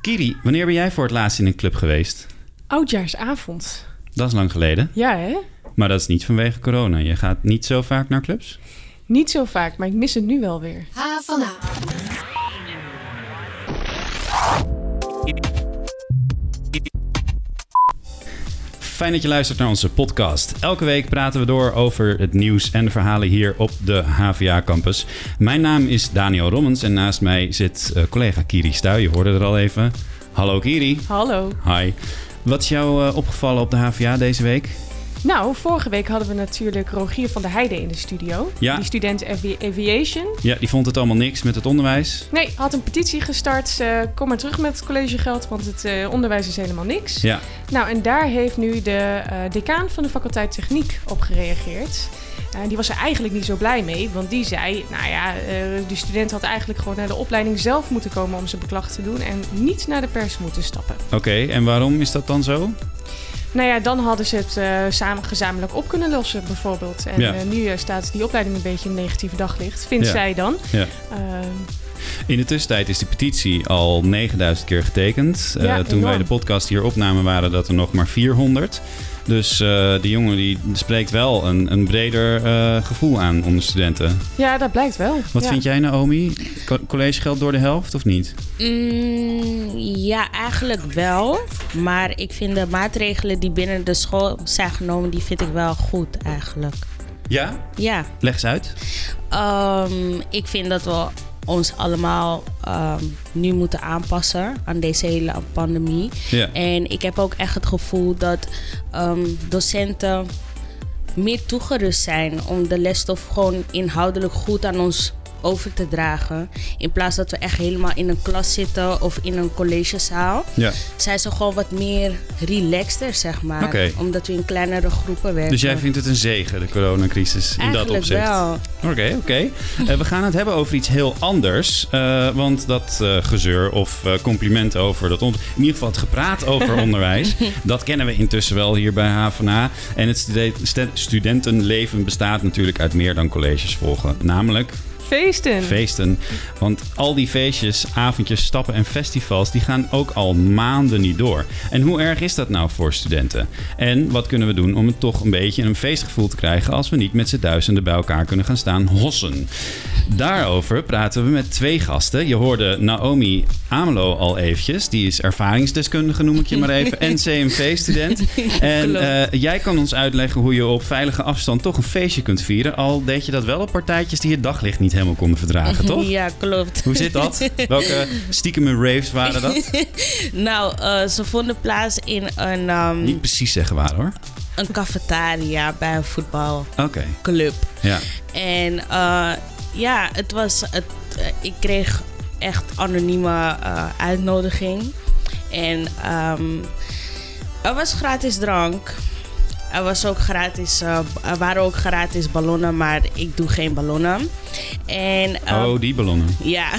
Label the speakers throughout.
Speaker 1: Kiri, wanneer ben jij voor het laatst in een club geweest?
Speaker 2: Oudjaarsavond.
Speaker 1: Dat is lang geleden.
Speaker 2: Ja, hè?
Speaker 1: Maar dat is niet vanwege corona. Je gaat niet zo vaak naar clubs?
Speaker 2: Niet zo vaak, maar ik mis het nu wel weer.
Speaker 3: H van.
Speaker 1: Fijn dat je luistert naar onze podcast. Elke week praten we door over het nieuws en de verhalen hier op de HVA campus. Mijn naam is Daniel Rommens en naast mij zit uh, collega Kiri Stuy. Je hoorde er al even. Hallo Kiri.
Speaker 2: Hallo.
Speaker 1: Hi. Wat is jou uh, opgevallen op de HVA deze week?
Speaker 2: Nou, vorige week hadden we natuurlijk Rogier van der Heijden in de studio.
Speaker 1: Ja.
Speaker 2: Die student avi aviation.
Speaker 1: Ja, die vond het allemaal niks met het onderwijs.
Speaker 2: Nee, had een petitie gestart. Uh, kom maar terug met het collegegeld, want het uh, onderwijs is helemaal niks.
Speaker 1: Ja.
Speaker 2: Nou, en daar heeft nu de uh, decaan van de faculteit techniek op gereageerd. Uh, die was er eigenlijk niet zo blij mee, want die zei: Nou ja, uh, die student had eigenlijk gewoon naar de opleiding zelf moeten komen om zijn beklag te doen en niet naar de pers moeten stappen.
Speaker 1: Oké, okay, en waarom is dat dan zo?
Speaker 2: Nou ja, dan hadden ze het uh, samen gezamenlijk op kunnen lossen, bijvoorbeeld. En
Speaker 1: ja.
Speaker 2: nu staat die opleiding een beetje in negatieve daglicht, vindt
Speaker 1: Ja.
Speaker 2: zij dan.
Speaker 1: Ja. In de tussentijd is die petitie al 9000 keer getekend. Uh, toen wij de podcast hier opnamen waren dat er nog maar 400. Dus uh, die jongen die spreekt wel een, een breder uh, gevoel aan onder studenten.
Speaker 2: ja, dat blijkt wel.
Speaker 1: Wat
Speaker 2: ja.
Speaker 1: vind jij Naomi? Co collegegeld door de helft of niet?
Speaker 4: Mm, ja, eigenlijk wel. Maar ik vind de maatregelen die binnen de school zijn genomen, die vind ik wel goed eigenlijk.
Speaker 1: Ja?
Speaker 4: Ja.
Speaker 1: Leg eens uit.
Speaker 4: Um, ik vind dat we ons allemaal um, nu moeten aanpassen aan deze hele pandemie.
Speaker 1: Ja.
Speaker 4: En ik heb ook echt het gevoel dat um, docenten meer toegerust zijn om de lesstof gewoon inhoudelijk goed aan ons over te dragen. In plaats dat we echt helemaal in een klas zitten of in een collegezaal.
Speaker 1: Ja.
Speaker 4: Zijn ze gewoon wat meer relaxter, zeg maar.
Speaker 1: Oké.
Speaker 4: Omdat we in kleinere groepen werken.
Speaker 1: Dus jij vindt het een zegen, de coronacrisis, in dat opzicht?
Speaker 4: wel.
Speaker 1: Oké, oké. Uh, we gaan het hebben over iets heel anders. Uh, want dat uh, gezeur of compliment over dat... In ieder geval het gepraat over onderwijs... dat kennen we intussen wel hier bij HVA. En het stude- studentenleven bestaat natuurlijk uit meer dan colleges volgen. Namelijk...
Speaker 2: Feesten.
Speaker 1: Feesten. Want al die feestjes, avondjes, stappen en festivals... die gaan ook al maanden niet door. En hoe erg is dat nou voor studenten? En wat kunnen we doen om het toch een beetje een feestgevoel te krijgen... als we niet met z'n duizenden bij elkaar kunnen gaan staan hossen? Daarover praten we met twee gasten. Je hoorde Naomi Amelo al eventjes. Die is ervaringsdeskundige, noem ik je maar even. en CMV-student. En uh, jij kan ons uitleggen hoe je op veilige afstand toch een feestje kunt vieren. Al deed je dat wel op partijtjes die het daglicht niet helemaal konden verdragen, toch?
Speaker 4: Ja, klopt.
Speaker 1: Hoe zit dat? Welke stiekeme raves waren dat?
Speaker 4: nou, uh, ze vonden plaats in een... Um,
Speaker 1: niet precies zeggen waar, hoor.
Speaker 4: Een cafetaria bij een voetbalclub.
Speaker 1: Okay. Ja.
Speaker 4: En uh, ja, het was... Het, uh, ik kreeg echt anonieme uitnodiging. En um, er was gratis drank. Er, was ook gratis, uh, er waren ook gratis ballonnen, maar ik doe geen ballonnen. En,
Speaker 1: uh, oh, die ballonnen.
Speaker 4: Ja.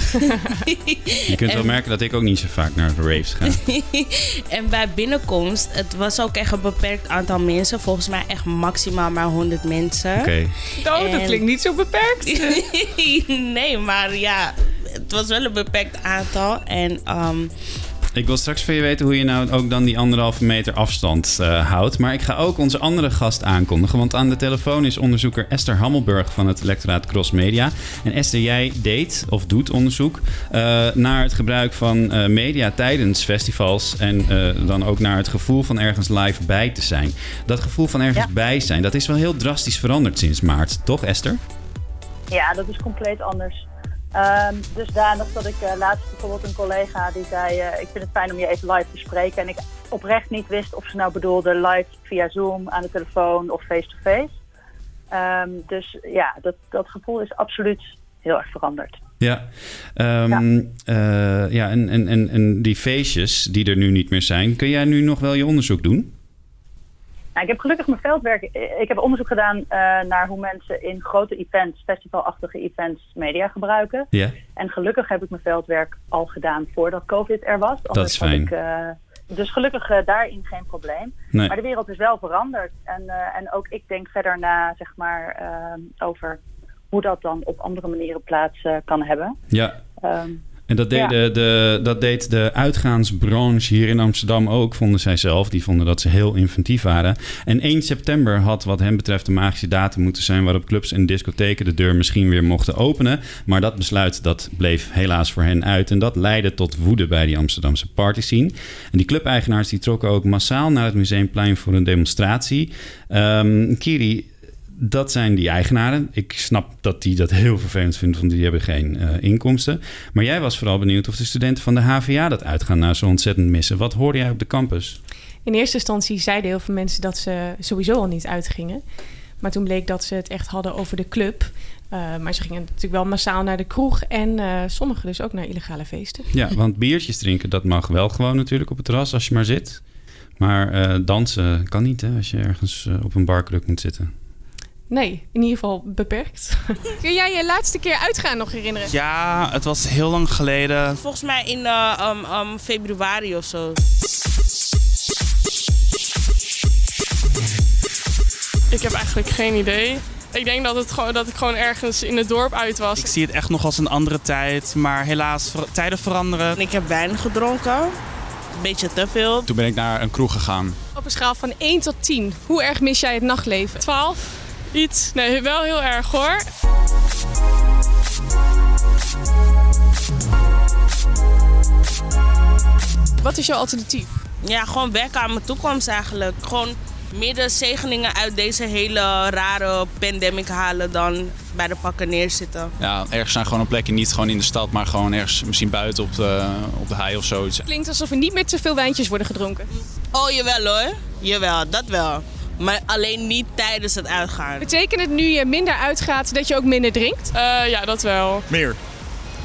Speaker 1: Je kunt en, wel merken dat ik ook niet zo vaak naar de raves ga.
Speaker 4: en bij binnenkomst, het was ook echt een beperkt aantal mensen. Volgens mij echt maximaal maar 100 mensen.
Speaker 1: Oké.
Speaker 2: Okay. Oh, dat klinkt niet zo beperkt.
Speaker 4: nee, maar ja, het was wel een beperkt aantal. En... Um,
Speaker 1: ik wil straks van je weten hoe je nou ook dan die anderhalve meter afstand uh, houdt. Maar ik ga ook onze andere gast aankondigen. Want aan de telefoon is onderzoeker Esther Hammelburg van het lectoraat Cross Media. En Esther, jij deed of doet onderzoek uh, naar het gebruik van uh, media tijdens festivals. En dan ook naar het gevoel van ergens live bij te zijn. Dat gevoel van ergens ja. bij zijn, dat is wel heel drastisch veranderd sinds maart. Toch Esther?
Speaker 5: Ja, dat is compleet anders. Um, dusdanig dat ik uh, laatst bijvoorbeeld een collega die zei: uh, Ik vind het fijn om je even live te spreken. En ik oprecht niet wist of ze nou bedoelde live via Zoom, aan de telefoon of face-to-face. -face. Um, dus ja, dat, dat gevoel is absoluut heel erg veranderd.
Speaker 1: Ja, um, ja. Uh, ja en, en, en, en die feestjes die er nu niet meer zijn, kun jij nu nog wel je onderzoek doen?
Speaker 5: Nou, ik heb gelukkig mijn veldwerk. Ik heb onderzoek gedaan uh, naar hoe mensen in grote events, festivalachtige events, media gebruiken.
Speaker 1: Ja.
Speaker 5: En gelukkig heb ik mijn veldwerk al gedaan voordat COVID er was.
Speaker 1: Dat is fijn.
Speaker 5: Ik, uh, dus gelukkig uh, daarin geen probleem.
Speaker 1: Nee.
Speaker 5: Maar de wereld is wel veranderd. En, en ook ik denk verder na, zeg maar, over hoe dat dan op andere manieren plaats kan hebben.
Speaker 1: Ja.
Speaker 5: Um,
Speaker 1: En dat, deden de, dat deed de uitgaansbranche hier in Amsterdam ook, vonden zij zelf. Die vonden dat ze heel inventief waren. En 1 september had wat hen betreft de magische datum moeten zijn... waarop clubs en discotheken de deur misschien weer mochten openen. Maar dat besluit dat bleef helaas voor hen uit. En dat leidde tot woede bij die Amsterdamse party scene. En die clubeigenaars die trokken ook massaal naar het Museumplein voor een demonstratie. Um, Kiri, dat zijn die eigenaren. Ik snap dat die dat heel vervelend vinden, want die hebben geen uh, inkomsten. Maar jij was vooral benieuwd of de studenten van de HVA dat uitgaan nou zo ontzettend missen. Wat hoorde jij op de campus?
Speaker 2: In eerste instantie zeiden heel veel mensen dat ze sowieso al niet uitgingen. Maar toen bleek dat ze het echt hadden over de club. Uh, maar ze gingen natuurlijk wel massaal naar de kroeg en uh, sommigen dus ook naar illegale feesten.
Speaker 1: Ja, want biertjes drinken, dat mag wel gewoon natuurlijk op het terras als je maar zit. Maar uh, dansen kan niet hè, als je ergens op een barkruk moet zitten.
Speaker 2: Nee, in ieder geval beperkt. Kun jij je laatste keer uitgaan nog herinneren?
Speaker 3: Ja, het was heel lang geleden.
Speaker 4: Volgens mij in uh, um, um, februari of zo.
Speaker 6: Ik heb eigenlijk geen idee. Ik denk dat, het gewoon, dat ik gewoon ergens in het dorp uit was.
Speaker 3: Ik zie het echt nog als een andere tijd, maar helaas, ver tijden veranderen.
Speaker 4: Ik heb wijn gedronken, een beetje te veel.
Speaker 7: Toen ben ik naar een kroeg gegaan.
Speaker 2: Op een schaal van 1 tot 10, hoe erg mis jij het nachtleven?
Speaker 6: 12 iets. Nee, wel heel erg hoor.
Speaker 2: Wat is jouw alternatief?
Speaker 4: Ja, gewoon werken aan mijn toekomst eigenlijk. Gewoon meer de zegeningen uit deze hele rare pandemic halen dan bij de pakken neerzitten.
Speaker 7: Ja, ergens zijn gewoon een plekje, niet gewoon in de stad, maar gewoon ergens misschien buiten op de, op de hei of zoiets.
Speaker 2: Klinkt alsof er niet meer te veel wijntjes worden gedronken.
Speaker 4: Oh, jawel hoor. Jawel, dat wel. Maar alleen niet tijdens het uitgaan.
Speaker 2: Betekent het nu je minder uitgaat dat je ook minder drinkt?
Speaker 6: Uh, ja, dat wel.
Speaker 8: Meer.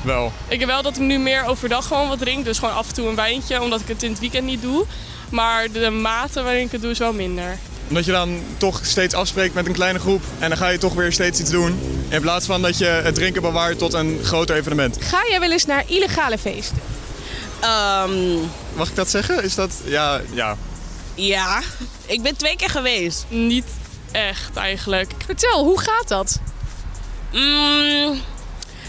Speaker 8: Wel.
Speaker 6: Ik heb wel dat ik nu meer overdag gewoon wat drink. Dus gewoon af en toe een wijntje, omdat ik het in het weekend niet doe. Maar de mate waarin ik het doe is wel minder.
Speaker 8: Omdat je dan toch steeds afspreekt met een kleine groep. En dan ga je toch weer steeds iets doen. In plaats van dat je het drinken bewaart tot een groot evenement.
Speaker 2: Ga jij wel eens naar illegale feesten?
Speaker 4: Um,
Speaker 8: Mag ik dat zeggen? Is dat... Ja, ja.
Speaker 4: Ja, ik ben twee keer geweest.
Speaker 6: Niet echt eigenlijk.
Speaker 2: Vertel, hoe gaat dat?
Speaker 4: Mm,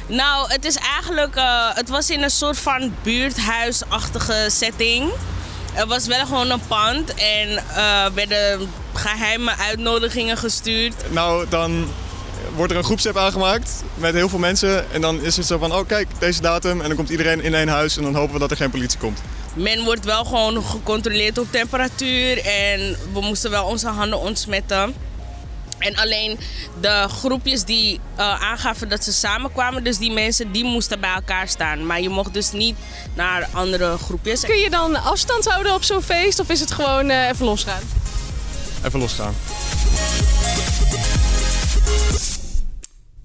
Speaker 4: nou, het is eigenlijk... Uh, het was in een soort van buurthuisachtige setting. Er was wel gewoon een pand en uh, werden geheime uitnodigingen gestuurd.
Speaker 8: Nou, dan wordt er een groepsapp aangemaakt met heel veel mensen. En dan is het zo van, oh kijk, deze datum. En dan komt iedereen in één huis en dan hopen we dat er geen politie komt.
Speaker 4: Men wordt wel gewoon gecontroleerd op temperatuur en we moesten wel onze handen ontsmetten. En alleen de groepjes die uh, aangaven dat ze samenkwamen, dus die mensen, die moesten bij elkaar staan. Maar je mocht dus niet naar andere groepjes.
Speaker 2: Kun je dan afstand houden op zo'n feest of is het gewoon uh, even losgaan?
Speaker 8: Even losgaan.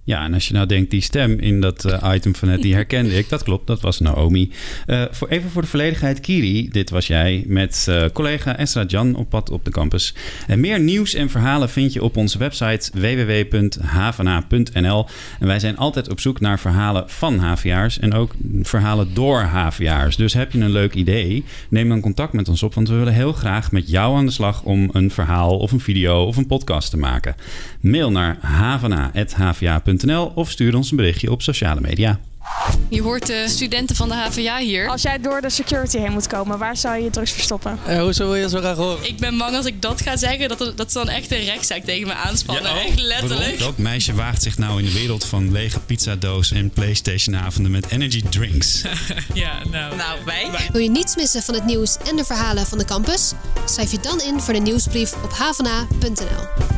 Speaker 1: Ja, en als je nou denkt, die stem in dat uh, item van net, die herkende ik. Dat klopt, dat was Naomi. Uh, voor, even voor de volledigheid, Kiri, dit was jij met uh, collega Esra Jan op pad op de campus. En meer nieuws en verhalen vind je op onze website www.hvna.nl. En wij zijn altijd op zoek naar verhalen van HVA'ers en ook verhalen door HVA'ers. Dus heb je een leuk idee, neem dan contact met ons op, want we willen heel graag met jou aan de slag om een verhaal of een video of een podcast te maken. Mail naar of stuur ons een berichtje op sociale media.
Speaker 9: Je hoort de studenten van de HVA hier.
Speaker 2: Als jij door de security heen moet komen, waar zou je je drugs verstoppen?
Speaker 10: Uh, hoezo wil je zo graag horen?
Speaker 9: Ik ben bang als ik dat ga zeggen, dat, er, dat ze dan echt een rechtszaak tegen me aanspannen. Ja, oh, echt letterlijk.
Speaker 1: Dat meisje waagt zich nou in de wereld van lege pizzadoos en Playstation-avonden met energy drinks.
Speaker 9: ja, nou.
Speaker 4: Nou, wij.
Speaker 11: Wil je niets missen van het nieuws en de verhalen van de campus? Schrijf je dan in voor de nieuwsbrief op havana.nl.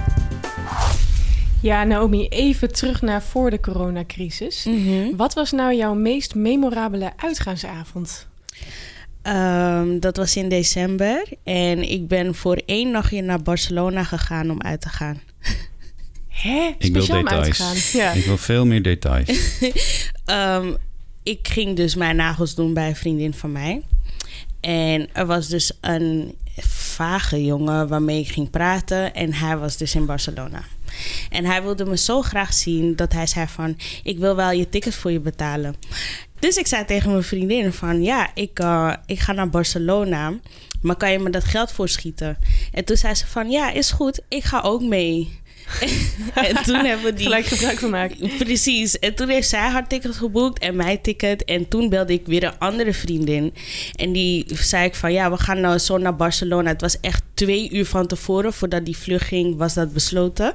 Speaker 2: Ja, Naomi, even terug naar voor de coronacrisis.
Speaker 4: Mm -hmm.
Speaker 2: Wat was nou jouw meest memorabele uitgaansavond?
Speaker 4: Um, dat was in december. En ik ben voor één nachtje naar Barcelona gegaan om uit te gaan.
Speaker 2: Hè?
Speaker 1: Ik wil details. Ja. Ik wil veel meer details.
Speaker 4: um, ik ging dus mijn nagels doen bij een vriendin van mij. En er was dus een vage jongen waarmee ik ging praten. En hij was dus in Barcelona. En hij wilde me zo graag zien dat hij zei van... ik wil wel je ticket voor je betalen. Dus ik zei tegen mijn vriendin van... ja, ik, uh, ik ga naar Barcelona, maar kan je me dat geld voorschieten? En toen zei ze van... ja, is goed, ik ga ook mee. en toen hebben we die...
Speaker 2: Gelijk gebruik van maken.
Speaker 4: Precies. En toen heeft zij haar ticket geboekt en mijn ticket. En toen belde ik weer een andere vriendin. En die zei ik van, ja, we gaan nou zo naar Barcelona. Het was echt twee uur van tevoren, voordat die vlucht ging, was dat besloten.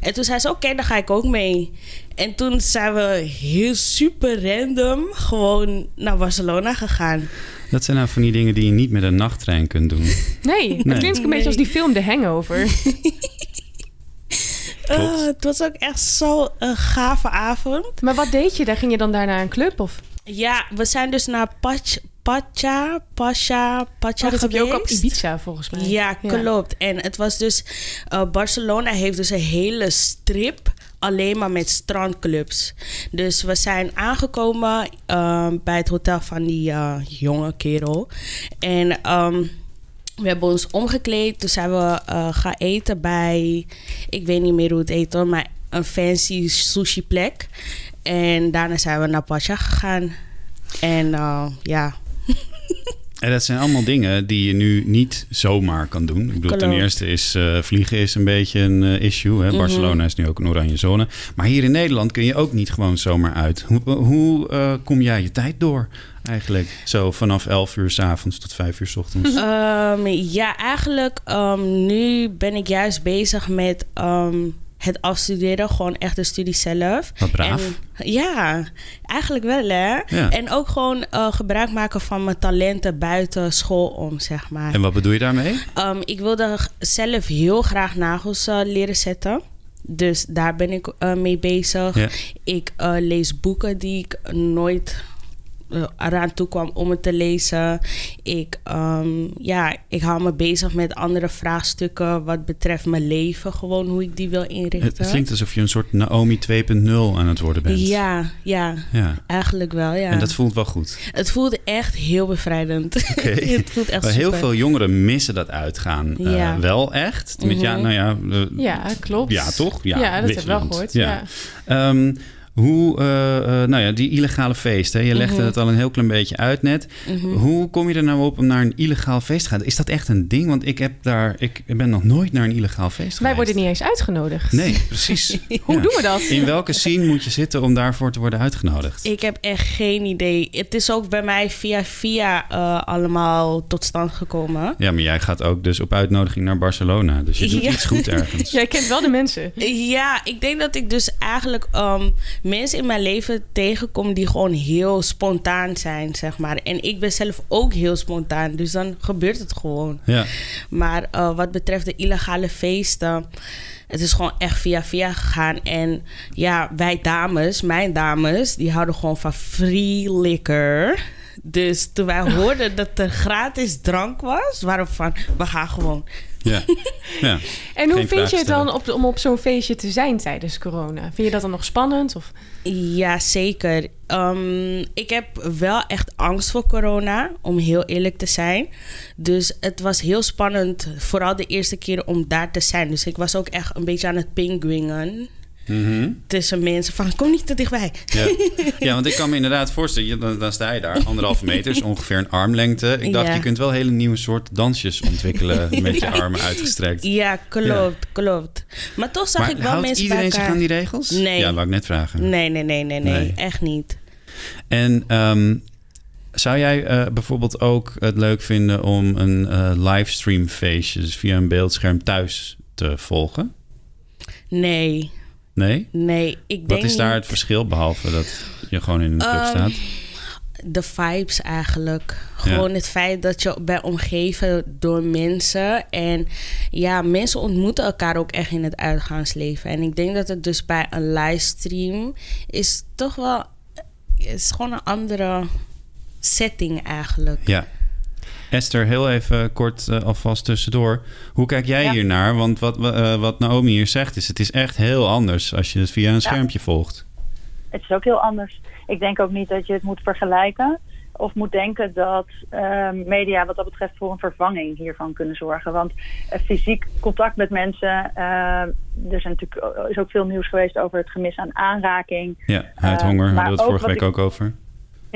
Speaker 4: En toen zei ze, oké, dan ga ik ook mee. En toen zijn we heel super random gewoon naar Barcelona gegaan.
Speaker 1: Dat zijn nou van die dingen die je niet met een nachttrein kunt doen.
Speaker 2: Nee, het
Speaker 1: Nee.
Speaker 2: klinkt een beetje als die film The Hangover.
Speaker 4: Ah, het was ook echt zo een gave avond.
Speaker 2: Maar wat deed je? Daar ging je dan daar naar een club? Of?
Speaker 4: Ja, we zijn dus naar Pach, Pacha, Pacha, Pacha
Speaker 2: Oh, dat heb je ook op. Ibiza volgens mij.
Speaker 4: Ja, klopt. En het was dus... eh, Barcelona heeft dus een hele strip alleen maar met strandclubs. Dus we zijn aangekomen eh, bij het hotel van die eh, jonge kerel. En ehm, we hebben ons omgekleed. Toen zijn we eh, gaan eten bij... Ik weet niet meer hoe het heet hoor, maar een fancy sushi plek. En daarna zijn we naar Pacha gegaan. En eh, ja,
Speaker 1: En dat zijn allemaal dingen die je nu niet zomaar kan doen. Ik bedoel, ten eerste is eh, vliegen is een beetje een issue. Hè?
Speaker 4: Mhm.
Speaker 1: Barcelona is nu ook een oranje zone. Maar hier in Nederland kun je ook niet gewoon zomaar uit. Hoe, hoe kom jij je tijd door eigenlijk? Zo vanaf 11 uur s avonds tot 5 uur s ochtends.
Speaker 4: Ehm, ja, eigenlijk um, nu ben ik juist bezig met um, het afstuderen. Gewoon echt de studie zelf.
Speaker 1: Wat braaf.
Speaker 4: En, ja, eigenlijk wel hè.
Speaker 1: Ja.
Speaker 4: En ook gewoon uh, gebruik maken van mijn talenten buiten school om, zeg maar.
Speaker 1: En wat bedoel je daarmee?
Speaker 4: Ik wilde zelf heel graag nagels uh, leren zetten. Dus daar ben ik uh, mee bezig.
Speaker 1: Ja.
Speaker 4: Ik lees boeken die ik nooit eraan toe kwam om het te lezen. Ik, um, ja, ik hou me bezig met andere vraagstukken wat betreft mijn leven. Gewoon hoe ik die wil inrichten.
Speaker 1: Het klinkt alsof je een soort Naomi 2.0 aan het worden bent.
Speaker 4: Ja, ja,
Speaker 1: ja.
Speaker 4: eigenlijk wel, ja.
Speaker 1: En dat voelt wel goed.
Speaker 4: Het voelde echt heel bevrijdend.
Speaker 1: Okay.
Speaker 4: het voelt echt
Speaker 1: maar
Speaker 4: super.
Speaker 1: heel veel jongeren missen dat uitgaan.
Speaker 4: Ja.
Speaker 1: Uh, wel echt. Met,
Speaker 4: Mhm.
Speaker 1: ja, nou ja, uh,
Speaker 2: Ja, klopt.
Speaker 1: Ja, toch? Ja,
Speaker 2: Ja, dat heb ik wel gehoord.
Speaker 1: Ja.
Speaker 2: Ja.
Speaker 1: Ehm, hoe, uh, uh, nou ja, die illegale feesten. hè? Je legde
Speaker 4: Mhm.
Speaker 1: het al een heel klein beetje uit net.
Speaker 4: Mhm.
Speaker 1: Hoe kom je er nou op om naar een illegaal feest te gaan? Is dat echt een ding? Want ik, heb daar, ik ben nog nooit naar een illegaal feest geweest.
Speaker 2: Wij worden niet eens uitgenodigd.
Speaker 1: Nee, precies.
Speaker 2: Hoe
Speaker 1: Ja.
Speaker 2: doen we dat?
Speaker 1: In welke scene moet je zitten om daarvoor te worden uitgenodigd?
Speaker 4: Ik heb echt geen idee. Het is ook bij mij via via uh, allemaal tot stand gekomen.
Speaker 1: Ja, maar jij gaat ook dus op uitnodiging naar Barcelona. Dus je doet
Speaker 4: Ja.
Speaker 1: iets goed ergens.
Speaker 2: Jij kent wel de mensen.
Speaker 4: Ja, ik denk dat ik dus eigenlijk um, mensen in mijn leven tegenkom die gewoon heel spontaan zijn, zeg maar. En ik ben zelf ook heel spontaan, dus dan gebeurt het gewoon.
Speaker 1: Ja.
Speaker 4: Maar uh, wat betreft de illegale feesten, het is gewoon echt via via gegaan. En ja, wij dames, mijn dames, die houden gewoon van free liquor. Dus toen wij hoorden dat er gratis drank was, waren we van, we gaan gewoon.
Speaker 1: Ja. ja.
Speaker 2: En hoe
Speaker 1: Geen
Speaker 2: vind je het dan op, om op zo'n feestje te zijn tijdens corona? Vind je dat dan nog spannend? Of?
Speaker 4: Ja, zeker. Um, ik heb wel echt angst voor corona, om heel eerlijk te zijn. Dus het was heel spannend, vooral de eerste keer om daar te zijn. Dus ik was ook echt een beetje aan het
Speaker 1: Mm-hmm.
Speaker 4: Tussen mensen van, kom niet te dichtbij.
Speaker 1: Ja. ja, want ik kan me inderdaad voorstellen, dan, dan sta je daar, anderhalve meter, is ongeveer een armlengte. Ik dacht,
Speaker 4: Ja.
Speaker 1: je kunt wel hele nieuwe soort dansjes ontwikkelen met je armen uitgestrekt.
Speaker 4: Ja, klopt, klopt. Maar toch zag
Speaker 1: maar
Speaker 4: ik wel mensen
Speaker 1: iedereen zich aan die regels?
Speaker 4: Nee.
Speaker 1: Ja, wou ik net vragen.
Speaker 4: Nee, nee, nee, nee, nee,
Speaker 1: Nee.
Speaker 4: echt niet.
Speaker 1: En ehm, zou jij eh, bijvoorbeeld ook het leuk vinden om een eh, livestream feestje, dus via een beeldscherm thuis te volgen?
Speaker 4: Nee,
Speaker 1: Nee?
Speaker 4: nee. Ik
Speaker 1: Wat
Speaker 4: denk
Speaker 1: is daar
Speaker 4: niet.
Speaker 1: het verschil, behalve dat je gewoon in een club
Speaker 4: Ehm,
Speaker 1: staat?
Speaker 4: de vibes eigenlijk.
Speaker 1: Ja.
Speaker 4: Gewoon het feit dat je bent omgeven door mensen. En ja, mensen ontmoeten elkaar ook echt in het uitgaansleven. En ik denk dat het dus bij een livestream is toch wel... is gewoon een andere setting eigenlijk.
Speaker 1: Ja. Esther, heel even kort eh, alvast tussendoor. Hoe kijk jij
Speaker 5: Ja.
Speaker 1: hiernaar? Want wat, eh, wat Naomi hier zegt is... het is echt heel anders als je het via een schermpje volgt.
Speaker 5: Het is ook heel anders. Ik denk ook niet dat je het moet vergelijken. Of moet denken dat eh, media wat dat betreft voor een vervanging hiervan kunnen zorgen. Want eh, fysiek contact met mensen. eh, er zijn natuurlijk, is ook veel nieuws geweest over het gemis aan aanraking.
Speaker 1: Ja, huidhonger,
Speaker 5: Eh,
Speaker 1: hadden we het vorige week
Speaker 5: ik-
Speaker 1: ook over.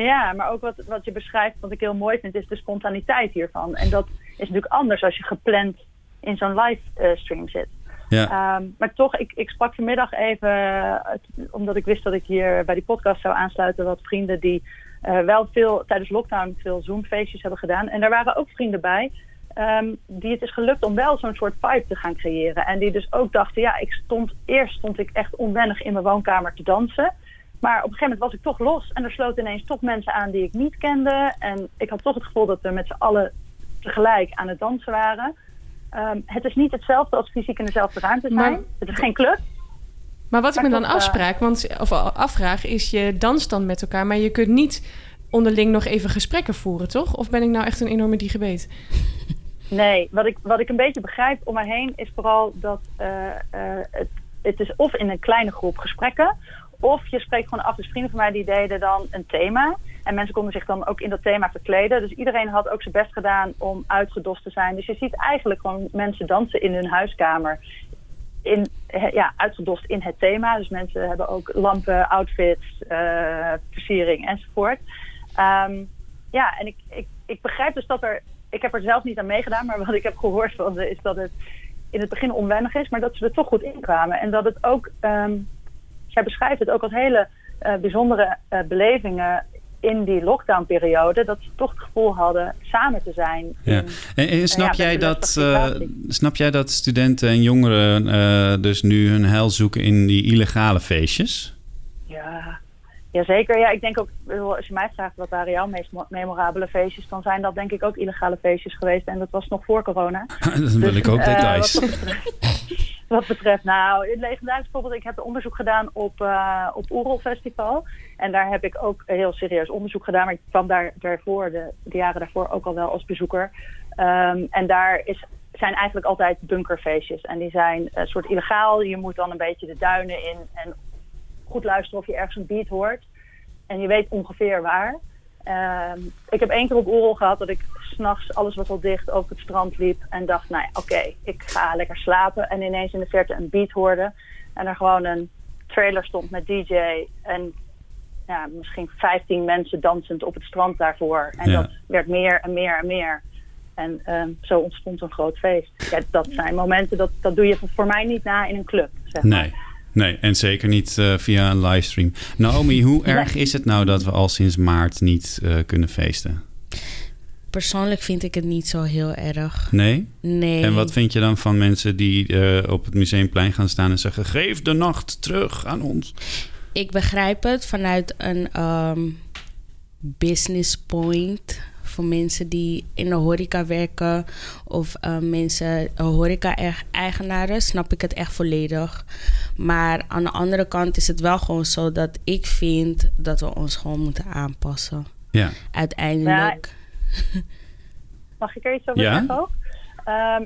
Speaker 5: Ja, maar ook wat, wat je beschrijft, wat ik heel mooi vind, is de spontaniteit hiervan. En dat is natuurlijk anders als je gepland in zo'n livestream zit.
Speaker 1: Ja.
Speaker 5: Ehm, maar toch, ik, ik sprak vanmiddag even, eh, omdat ik wist dat ik hier bij die podcast zou aansluiten, wat vrienden die eh, wel veel tijdens lockdown veel Zoom-feestjes hebben gedaan. En daar waren ook vrienden bij ehm, die het is gelukt om wel zo'n soort vibe te gaan creëren. En die dus ook dachten, ja, ik stond, eerst stond ik echt onwennig in mijn woonkamer te dansen. Maar op een gegeven moment was ik toch los en er sloten ineens toch mensen aan die ik niet kende. En ik had toch het gevoel dat we met z'n allen tegelijk aan het dansen waren. Ehm, het is niet hetzelfde als fysiek in dezelfde ruimte zijn.
Speaker 2: Maar-
Speaker 5: het is geen club.
Speaker 2: Maar wat ik me dan
Speaker 5: eh,
Speaker 2: afspraak, want, of afvraag, is je danst dan met elkaar, maar je kunt niet onderling nog even gesprekken voeren, toch? Of ben ik nou echt een enorme digebeet?
Speaker 5: Nee, wat ik, wat ik een beetje begrijp om me heen is vooral dat eh, eh, het, het is of in een kleine groep gesprekken, of je spreekt gewoon af. Dus vrienden van mij die deden dan een thema. En mensen konden zich dan ook in dat thema verkleden. Dus iedereen had ook zijn best gedaan om uitgedost te zijn. Dus je ziet eigenlijk gewoon mensen dansen in hun huiskamer. In, ja, uitgedost in het thema. Dus mensen hebben ook lampen, outfits, eh, versiering enzovoort. Ehm, ja, en ik, ik, ik begrijp dus dat er... Ik heb er zelf niet aan meegedaan, maar wat ik heb gehoord van ze is dat het in het begin onwennig is, maar dat ze er toch goed in kwamen. En dat het ook, ehm, zij beschrijft het ook als hele eh, bijzondere eh, belevingen in die lockdownperiode. Dat ze toch het gevoel hadden samen te zijn.
Speaker 1: Ja. En, en snap,
Speaker 5: ja,
Speaker 1: jij dat, eh, snap jij dat studenten en jongeren dus nu hun heil zoeken in die illegale feestjes?
Speaker 5: Ja, Jazeker. Ja, ik denk ook, als je mij vraagt wat waren jouw meest mo- memorabele feestjes, dan zijn dat denk ik ook illegale feestjes geweest. En dat was nog voor corona.
Speaker 1: Dan wil ik ook details.
Speaker 5: wat betreft, nou, het legendarisch bijvoorbeeld, ik heb onderzoek gedaan op, eh op Oerol Festival. En daar heb ik ook heel serieus onderzoek gedaan. Maar ik kwam daar daarvoor, de, de jaren daarvoor ook al wel als bezoeker. Ehm, en daar is, zijn eigenlijk altijd bunkerfeestjes. En die zijn een soort illegaal. Je moet dan een beetje de duinen in en goed luisteren of je ergens een beat hoort. En je weet ongeveer waar. Ehm, ik heb één keer op Oerol gehad dat ik s'nachts, alles was al dicht, over het strand liep. En dacht, nou ja, oké, ik ga lekker slapen. En ineens in de verte een beat hoorde. En er gewoon een trailer stond met DJ. En ja, misschien 15 mensen dansend op het strand daarvoor. En
Speaker 1: Ja.
Speaker 5: dat werd meer en meer en meer. En ehm, zo ontstond een groot feest. Ja, dat zijn momenten, dat, dat doe je voor mij niet na in een club. Zeg maar.
Speaker 1: Nee. Nee, en zeker niet eh, via een livestream. Naomi, hoe erg is het nou dat we al sinds maart niet eh, kunnen feesten?
Speaker 4: Persoonlijk vind ik het niet zo heel erg.
Speaker 1: Nee?
Speaker 4: Nee.
Speaker 1: En wat vind je dan van mensen die eh, op het museumplein gaan staan en zeggen: geef de nacht terug aan ons?
Speaker 4: Ik begrijp het vanuit een ehm, business point. Voor mensen die in de horeca werken of eh, mensen, eh, horeca-eigenaren, snap ik het echt volledig. Maar aan de andere kant is het wel gewoon zo dat ik vind dat we ons gewoon moeten aanpassen.
Speaker 1: Ja.
Speaker 4: Uiteindelijk.
Speaker 5: Mag ik er iets over
Speaker 1: Ja.
Speaker 5: zeggen ook?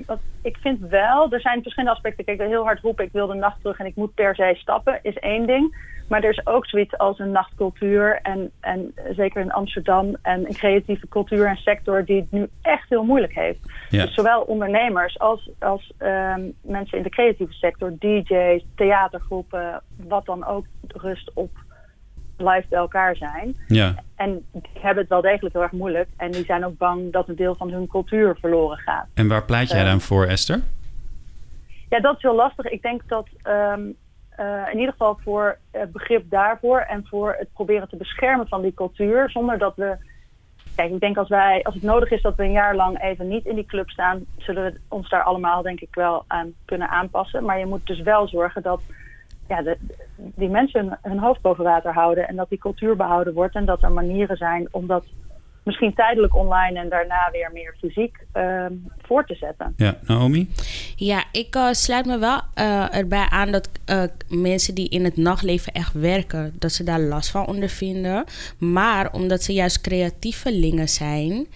Speaker 5: Want ik vind wel, er zijn verschillende aspecten. Kijk, heel hard roepen, ik wil de nacht terug en ik moet per se stappen, is één ding. Maar er is ook zoiets als een nachtcultuur. En, en zeker in Amsterdam en een creatieve cultuur en sector die het nu echt heel moeilijk heeft.
Speaker 1: Ja.
Speaker 5: Dus zowel ondernemers als, als ehm, mensen in de creatieve sector, DJ's, theatergroepen, wat dan ook rust op live bij elkaar zijn.
Speaker 1: Ja.
Speaker 5: En die hebben het wel degelijk heel erg moeilijk. En die zijn ook bang dat een deel van hun cultuur verloren gaat.
Speaker 1: En waar pleit jij
Speaker 5: Eh.
Speaker 1: dan voor, Esther?
Speaker 5: Ja, dat is heel lastig. Ik denk dat ehm, eh, in ieder geval voor het begrip daarvoor en voor het proberen te beschermen van die cultuur, zonder dat we. Kijk, ik denk als wij, als het nodig is dat we een jaar lang even niet in die club staan, zullen we ons daar allemaal denk ik wel aan kunnen aanpassen. Maar je moet dus wel zorgen dat ja, de, die mensen hun, hoofd boven water houden en dat die cultuur behouden wordt en dat er manieren zijn om dat misschien tijdelijk online en daarna weer meer fysiek ehm, voor te zetten.
Speaker 1: Ja, Naomi?
Speaker 4: Ja, ik eh, sluit me wel eh, erbij aan dat eh, mensen die in het nachtleven echt werken, dat ze daar last van ondervinden. Maar omdat ze juist creatievelingen zijn,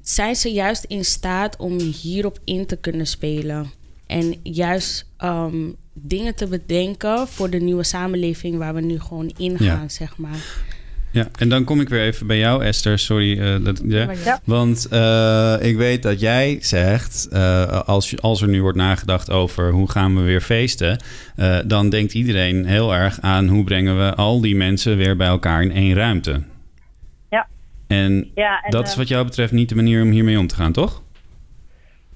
Speaker 4: zijn ze juist in staat om hierop in te kunnen spelen. En juist ehm, dingen te bedenken voor de nieuwe samenleving waar we nu gewoon in gaan,
Speaker 1: Ja.
Speaker 4: zeg maar.
Speaker 1: Ja, en dan kom ik weer even bij jou, Esther. Sorry. eh, dat, ja.
Speaker 5: Ja.
Speaker 1: Want eh, ik weet dat jij zegt, eh, als, als er nu wordt nagedacht over hoe gaan we weer feesten, eh, dan denkt iedereen heel erg aan hoe brengen we al die mensen weer bij elkaar in één ruimte.
Speaker 5: Ja.
Speaker 1: En,
Speaker 5: Ja, en,
Speaker 1: dat is wat jou betreft niet de manier om hiermee om te gaan, toch?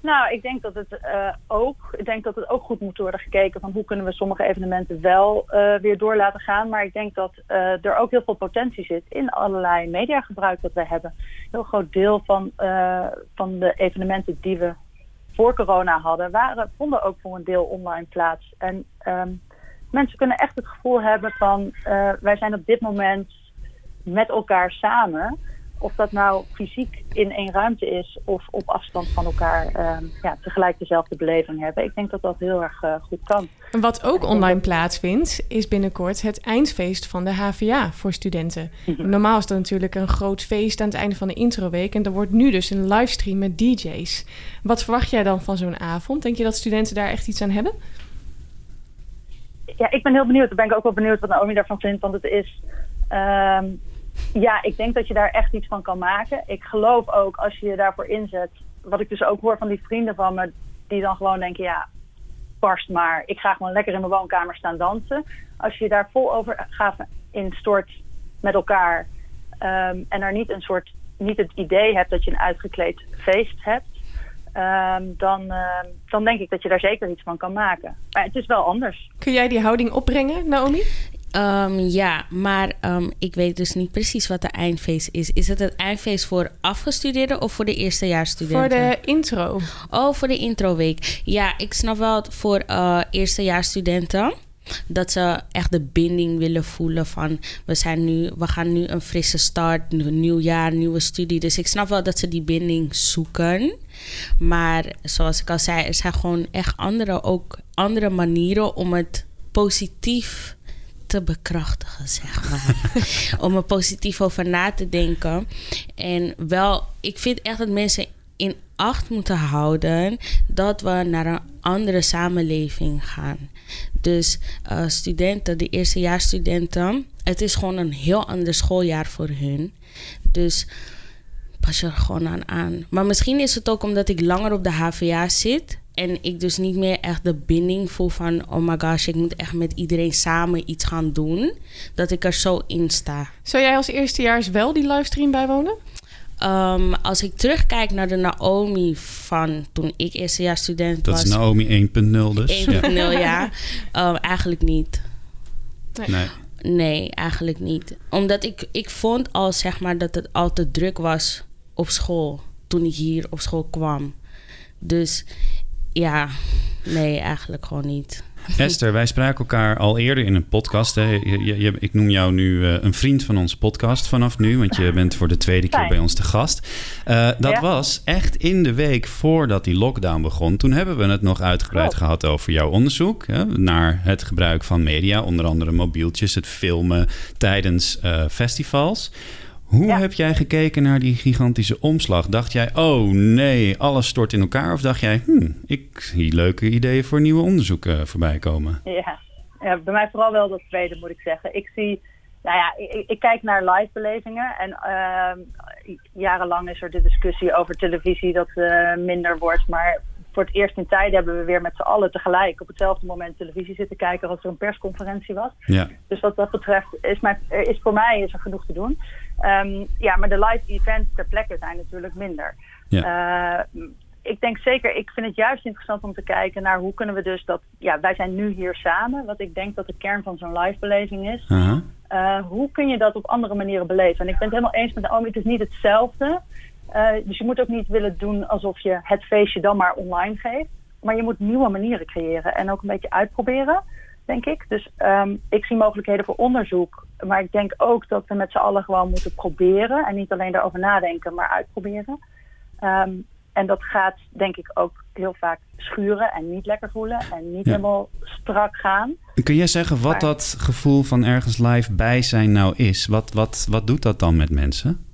Speaker 5: Nou, ik denk dat het uh, ook, ik denk dat het ook goed moet worden gekeken van hoe kunnen we sommige evenementen wel uh, weer door laten gaan. Maar ik denk dat uh, er ook heel veel potentie zit in allerlei mediagebruik dat we hebben. Een heel groot deel van, van de evenementen die we voor corona hadden, waren, vonden ook voor een deel online plaats. En um, mensen kunnen echt het gevoel hebben van wij zijn op dit moment met elkaar samen of dat nou fysiek in één ruimte is of op afstand van elkaar uh, ja, tegelijk dezelfde beleving hebben. Ik denk dat dat heel erg uh, goed kan.
Speaker 2: Wat ook online plaatsvindt, is binnenkort het eindfeest van de HVA voor studenten. Mhm. Normaal is dat natuurlijk een groot feest aan het einde van de introweek. En er wordt nu dus een livestream met DJ's. Wat verwacht jij dan van zo'n avond? Denk je dat studenten daar echt iets aan hebben?
Speaker 5: Ja, ik ben heel benieuwd. Dan ben ik ook wel benieuwd wat Naomi daarvan vindt. Want het is. Uh, ja, ik denk dat je daar echt iets van kan maken. Ik geloof ook als je je daarvoor inzet, wat ik dus ook hoor van die vrienden van me, die dan gewoon denken, ja, barst maar. Ik ga gewoon lekker in mijn woonkamer staan dansen. Als je daar vol overgave in stort met elkaar um, en er niet een soort, niet het idee hebt dat je een uitgekleed feest hebt, um, dan, uh, dan denk ik dat je daar zeker iets van kan maken. Maar het is wel anders.
Speaker 2: Kun jij die houding opbrengen, Naomi?
Speaker 4: Um, ja, maar um, ik weet dus niet precies wat de eindfeest is. Is het het eindfeest voor afgestudeerden of voor de eerstejaarsstudenten?
Speaker 2: Voor de intro.
Speaker 4: Oh, voor de introweek. Ja, ik snap wel het voor uh, eerstejaarsstudenten. Dat ze echt de binding willen voelen van we, zijn nu, we gaan nu een frisse start, een nieuw jaar, nieuwe studie. Dus ik snap wel dat ze die binding zoeken. Maar zoals ik al zei, er zijn gewoon echt andere, ook andere manieren om het positief te bekrachtigen, zeg maar. Om er positief over na te denken. En wel, ik vind echt dat mensen in acht moeten houden dat we naar een andere samenleving gaan. Dus uh, studenten, de eerstejaarsstudenten, het is gewoon een heel ander schooljaar voor hun. Dus pas je er gewoon aan aan. Maar misschien is het ook omdat ik langer op de HVA zit. En ik dus niet meer echt de binding voel van... oh my gosh, ik moet echt met iedereen samen iets gaan doen. Dat ik er zo in sta.
Speaker 2: Zou jij als eerstejaars wel die livestream bijwonen?
Speaker 4: Um, als ik terugkijk naar de Naomi van toen ik eerstejaars student
Speaker 1: was... Dat is Naomi 1.0 dus.
Speaker 4: 1.0, ja. ja. Um, eigenlijk niet.
Speaker 1: Nee. nee.
Speaker 4: Nee, eigenlijk niet. Omdat ik, ik vond al zeg maar dat het al te druk was op school. Toen ik hier op school kwam. Dus ja, nee, eigenlijk gewoon niet.
Speaker 1: Esther, wij spraken elkaar al eerder in een podcast. Hè. Je, je, ik noem jou nu uh, een vriend van onze podcast vanaf nu, want je bent voor de tweede keer bij ons te gast. Uh, dat ja. was echt in de week voordat die lockdown begon. Toen hebben we het nog uitgebreid oh. gehad over jouw onderzoek hè, naar het gebruik van media, onder andere mobieltjes, het filmen tijdens uh, festivals. Hoe ja. heb jij gekeken naar die gigantische omslag? Dacht jij, oh nee, alles stort in elkaar? Of dacht jij, hm, ik zie leuke ideeën voor nieuwe onderzoeken voorbij komen?
Speaker 5: Ja. ja, bij mij vooral wel dat tweede moet ik zeggen. Ik zie, nou ja, ik, ik kijk naar live belevingen. En uh, jarenlang is er de discussie over televisie dat uh, minder wordt. Maar voor het eerst in tijden hebben we weer met z'n allen tegelijk op hetzelfde moment televisie zitten kijken als er een persconferentie was.
Speaker 1: Ja.
Speaker 5: Dus wat dat betreft is, mij, is voor mij is er genoeg te doen. Um, ja, maar de live events ter plekke zijn natuurlijk minder.
Speaker 1: Ja.
Speaker 5: Uh, ik denk zeker, ik vind het juist interessant om te kijken naar hoe kunnen we dus dat, ja, wij zijn nu hier samen, wat ik denk dat de kern van zo'n live beleving is.
Speaker 1: Uh -huh.
Speaker 5: uh, hoe kun je dat op andere manieren beleven? En ik ben het helemaal eens met Naomi, het is niet hetzelfde. Uh, dus je moet ook niet willen doen alsof je het feestje dan maar online geeft. Maar je moet nieuwe manieren creëren en ook een beetje uitproberen, denk ik. Dus um, ik zie mogelijkheden voor onderzoek. Maar ik denk ook dat we met z'n allen gewoon moeten proberen. En niet alleen daarover nadenken, maar uitproberen. Um, en dat gaat denk ik ook heel vaak schuren en niet lekker voelen. En niet ja. helemaal strak gaan.
Speaker 1: Kun jij zeggen wat maar, dat gevoel van ergens live bij zijn nou is? Wat, wat, wat doet dat dan met mensen?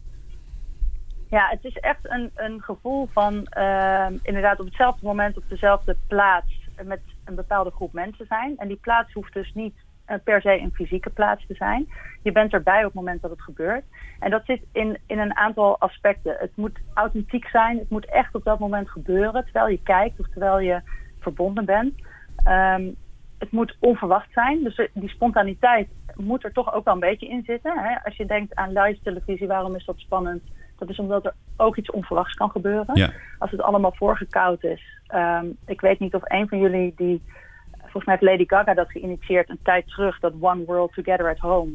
Speaker 5: Ja, het is echt een, een gevoel van uh, inderdaad op hetzelfde moment op dezelfde plaats met een bepaalde groep mensen zijn. En die plaats hoeft dus niet uh, per se een fysieke plaats te zijn. Je bent erbij op het moment dat het gebeurt. En dat zit in, in een aantal aspecten. Het moet authentiek zijn. Het moet echt op dat moment gebeuren. Terwijl je kijkt of terwijl je verbonden bent. Um, het moet onverwacht zijn. Dus die spontaniteit moet er toch ook wel een beetje in zitten. Hè? Als je denkt aan live televisie, waarom is dat spannend? Dat is omdat er ook iets onverwachts kan gebeuren.
Speaker 1: Ja.
Speaker 5: Als het allemaal voorgekoud is. Ehm, ik weet niet of een van jullie die... Volgens mij heeft Lady Gaga dat geïnitieerd een tijd terug. Dat One World Together at Home.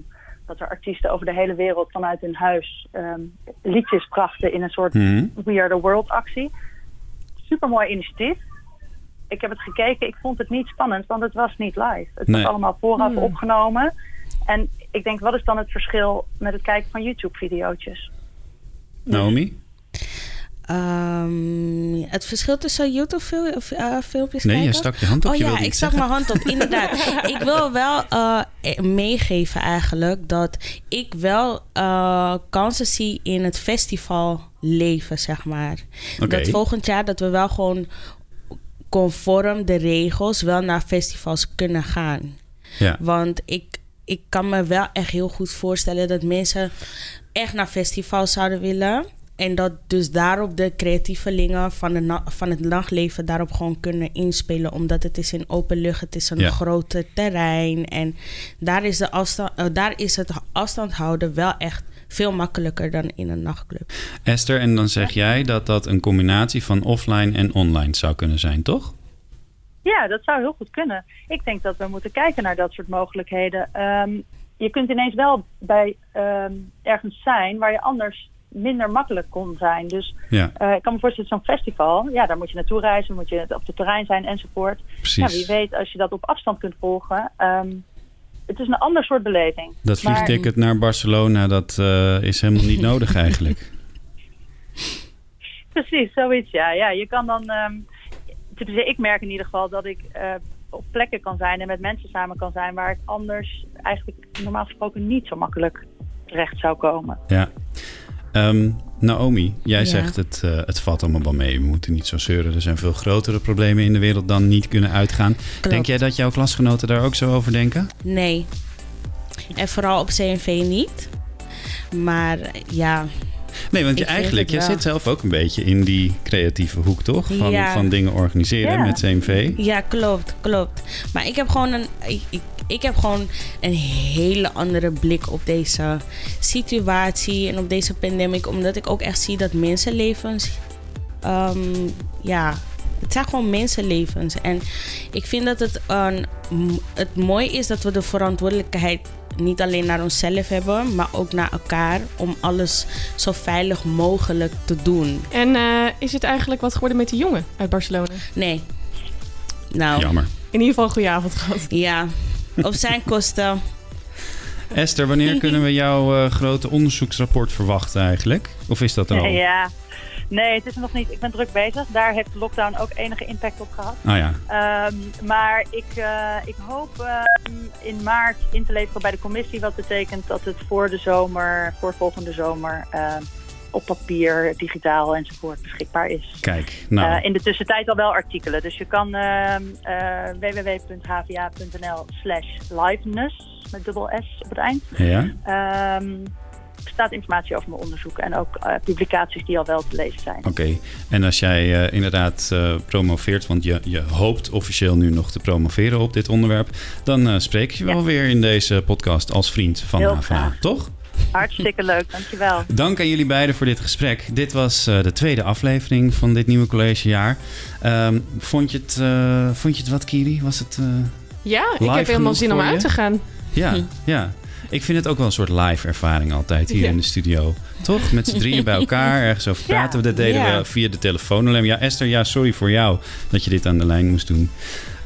Speaker 5: Dat er artiesten over de hele wereld vanuit hun huis ehm, liedjes brachten in een soort
Speaker 1: Mhm.
Speaker 5: We Are the World actie. Supermooi initiatief. Ik heb het gekeken. Ik vond het niet spannend, want het was niet live. Het
Speaker 1: Nee.
Speaker 5: was allemaal vooraf
Speaker 2: Hmm.
Speaker 5: opgenomen. En ik denk, wat is dan het verschil met het kijken van YouTube-videootjes?
Speaker 1: Naomi?
Speaker 4: Ehm, het verschil tussen YouTube-filmpjes
Speaker 1: Nee, je
Speaker 4: kijken?
Speaker 1: stak je hand op.
Speaker 4: Oh
Speaker 1: je
Speaker 4: ja, ik stak
Speaker 1: zeggen.
Speaker 4: mijn hand op, inderdaad. ik wil wel eh, meegeven eigenlijk dat ik wel eh, kansen zie in het festivalleven, zeg maar.
Speaker 1: Oké.
Speaker 4: Dat volgend jaar dat we wel gewoon conform de regels wel naar festivals kunnen gaan.
Speaker 1: Ja.
Speaker 4: Want ik, ik kan me wel echt heel goed voorstellen dat mensen echt naar festivals zouden willen. En dat dus daarop de creatievelingen van, de van het nachtleven daarop gewoon kunnen inspelen. Omdat het is in open lucht, het is een
Speaker 1: Ja.
Speaker 4: grote terrein. En daar is, de afstand, eh, daar is het afstand houden wel echt veel makkelijker dan in een nachtclub.
Speaker 1: Esther, en dan zeg jij dat dat een combinatie van offline en online zou kunnen zijn, toch?
Speaker 5: Ja, dat zou heel goed kunnen. Ik denk dat we moeten kijken naar dat soort mogelijkheden. Ehm, je kunt ineens wel bij ehm, ergens zijn waar je anders minder makkelijk kon zijn. Dus
Speaker 1: Ja.
Speaker 5: eh, ik kan me voorstellen, zo'n festival, ja, daar moet je naartoe reizen, moet je op het terrein zijn enzovoort.
Speaker 1: Precies.
Speaker 5: Ja, wie weet, als je dat op afstand kunt volgen. ehm, het is een ander soort beleving.
Speaker 1: Dat
Speaker 5: Maar-
Speaker 1: vliegticket naar Barcelona, dat eh, is helemaal niet nodig eigenlijk.
Speaker 5: Precies, zoiets, ja. ja je kan dan... tenminste, ik merk in ieder geval dat ik eh, op plekken kan zijn en met mensen samen kan zijn waar ik anders eigenlijk normaal gesproken niet zo makkelijk terecht zou komen.
Speaker 1: Ja. Ehm, Naomi, jij
Speaker 4: Ja.
Speaker 1: zegt het, eh, het valt allemaal wel mee. We moeten niet zo zeuren. Er zijn veel grotere problemen in de wereld dan niet kunnen uitgaan. Denk jij dat jouw klasgenoten daar ook zo over denken?
Speaker 4: Nee. En vooral op CNV niet. Maar ja,
Speaker 1: Nee, want je eigenlijk, jij zit zelf ook een beetje in die creatieve hoek, toch? Van,
Speaker 4: Ja.
Speaker 1: van dingen organiseren
Speaker 5: Ja.
Speaker 1: met CMV.
Speaker 4: Ja, klopt, klopt. Maar ik heb gewoon een, ik, ik, heb gewoon een hele andere blik op deze situatie en op deze pandemic. Omdat ik ook echt zie dat mensenlevens. ehm, ja, het zijn gewoon mensenlevens. En ik vind dat het, een, het mooi is dat we de verantwoordelijkheid niet alleen naar onszelf hebben, maar ook naar elkaar. Om alles zo veilig mogelijk te doen.
Speaker 2: En eh, is het eigenlijk wat geworden met die jongen uit Barcelona?
Speaker 4: Nee. Nou,
Speaker 1: Jammer.
Speaker 2: In ieder geval een goede avond gehad.
Speaker 4: ja. Op zijn kosten.
Speaker 1: Esther, wanneer kunnen we jouw eh, grote onderzoeksrapport verwachten eigenlijk? Of is dat er al?
Speaker 5: Ja, nee, het is er nog niet. Ik ben druk bezig. Daar heeft de lockdown ook enige impact op gehad.
Speaker 1: Ah ja,
Speaker 5: Ehm, maar ik, eh, ik hoop ehm, in maart in te leveren bij de commissie. Wat betekent dat het voor de zomer, voor volgende zomer, ehm, op papier, digitaal enzovoort beschikbaar is.
Speaker 1: kijk. Nou,
Speaker 5: Eh, in de tussentijd al wel artikelen. Dus je kan ehm, eh, www.hva.nl slash liveness met dubbel S op het eind.
Speaker 1: ja.
Speaker 5: Staat informatie over mijn onderzoek en ook eh, publicaties die al wel te lezen zijn.
Speaker 1: Oké, en als jij eh, inderdaad eh, promoveert, want je, je hoopt officieel nu nog te promoveren op dit onderwerp, dan eh, spreek je wel weer in deze podcast als vriend van
Speaker 5: Heel
Speaker 1: HVA,
Speaker 5: graag.
Speaker 1: toch?
Speaker 5: Hartstikke leuk, dankjewel.
Speaker 1: Dank aan jullie beiden voor dit gesprek. Dit was eh, de tweede aflevering van dit nieuwe collegejaar. Ehm, vond, je het, eh, vond je het wat, Kiri? Was het... eh,
Speaker 2: Ja, ik heb helemaal zin om uit te gaan.
Speaker 1: Ja, ja. Ik vind het ook wel een soort live ervaring altijd hier
Speaker 2: Ja.
Speaker 1: in de studio. Toch? Met z'n drieën bij elkaar, ergens over
Speaker 5: Ja.
Speaker 1: praten. Dat deden
Speaker 4: Ja.
Speaker 1: we via de telefoon alleen. Ja, Esther, ja, sorry voor jou dat je dit aan de lijn moest doen.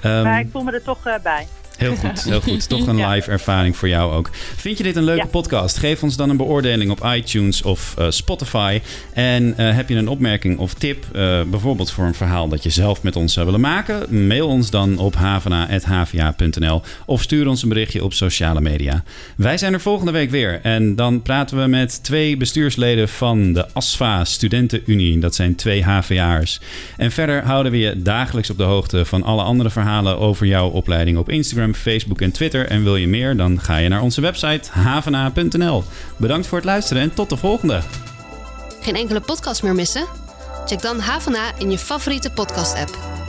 Speaker 1: Ehm,
Speaker 5: maar ik voel me er toch eh, bij.
Speaker 1: Heel goed, heel goed. Toch een live ervaring voor jou ook. Vind je dit een leuke
Speaker 5: Ja.
Speaker 1: podcast? Geef ons dan een beoordeling op iTunes of eh, Spotify. En eh, heb je een opmerking of tip, eh, bijvoorbeeld voor een verhaal dat je zelf met ons zou willen maken? Mail ons dan op havena.hva.nl of stuur ons een berichtje op sociale media. Wij zijn er volgende week weer en dan praten we met twee bestuursleden van de ASFA Studentenunie. Dat zijn twee HVA'ers. En verder houden we je dagelijks op de hoogte van alle andere verhalen over jouw opleiding op Facebook en Twitter. En wil je meer, dan ga je naar onze website havena.nl. Bedankt voor het luisteren en tot de volgende.
Speaker 11: Geen enkele podcast meer missen? Check dan Havana in je favoriete podcast-app.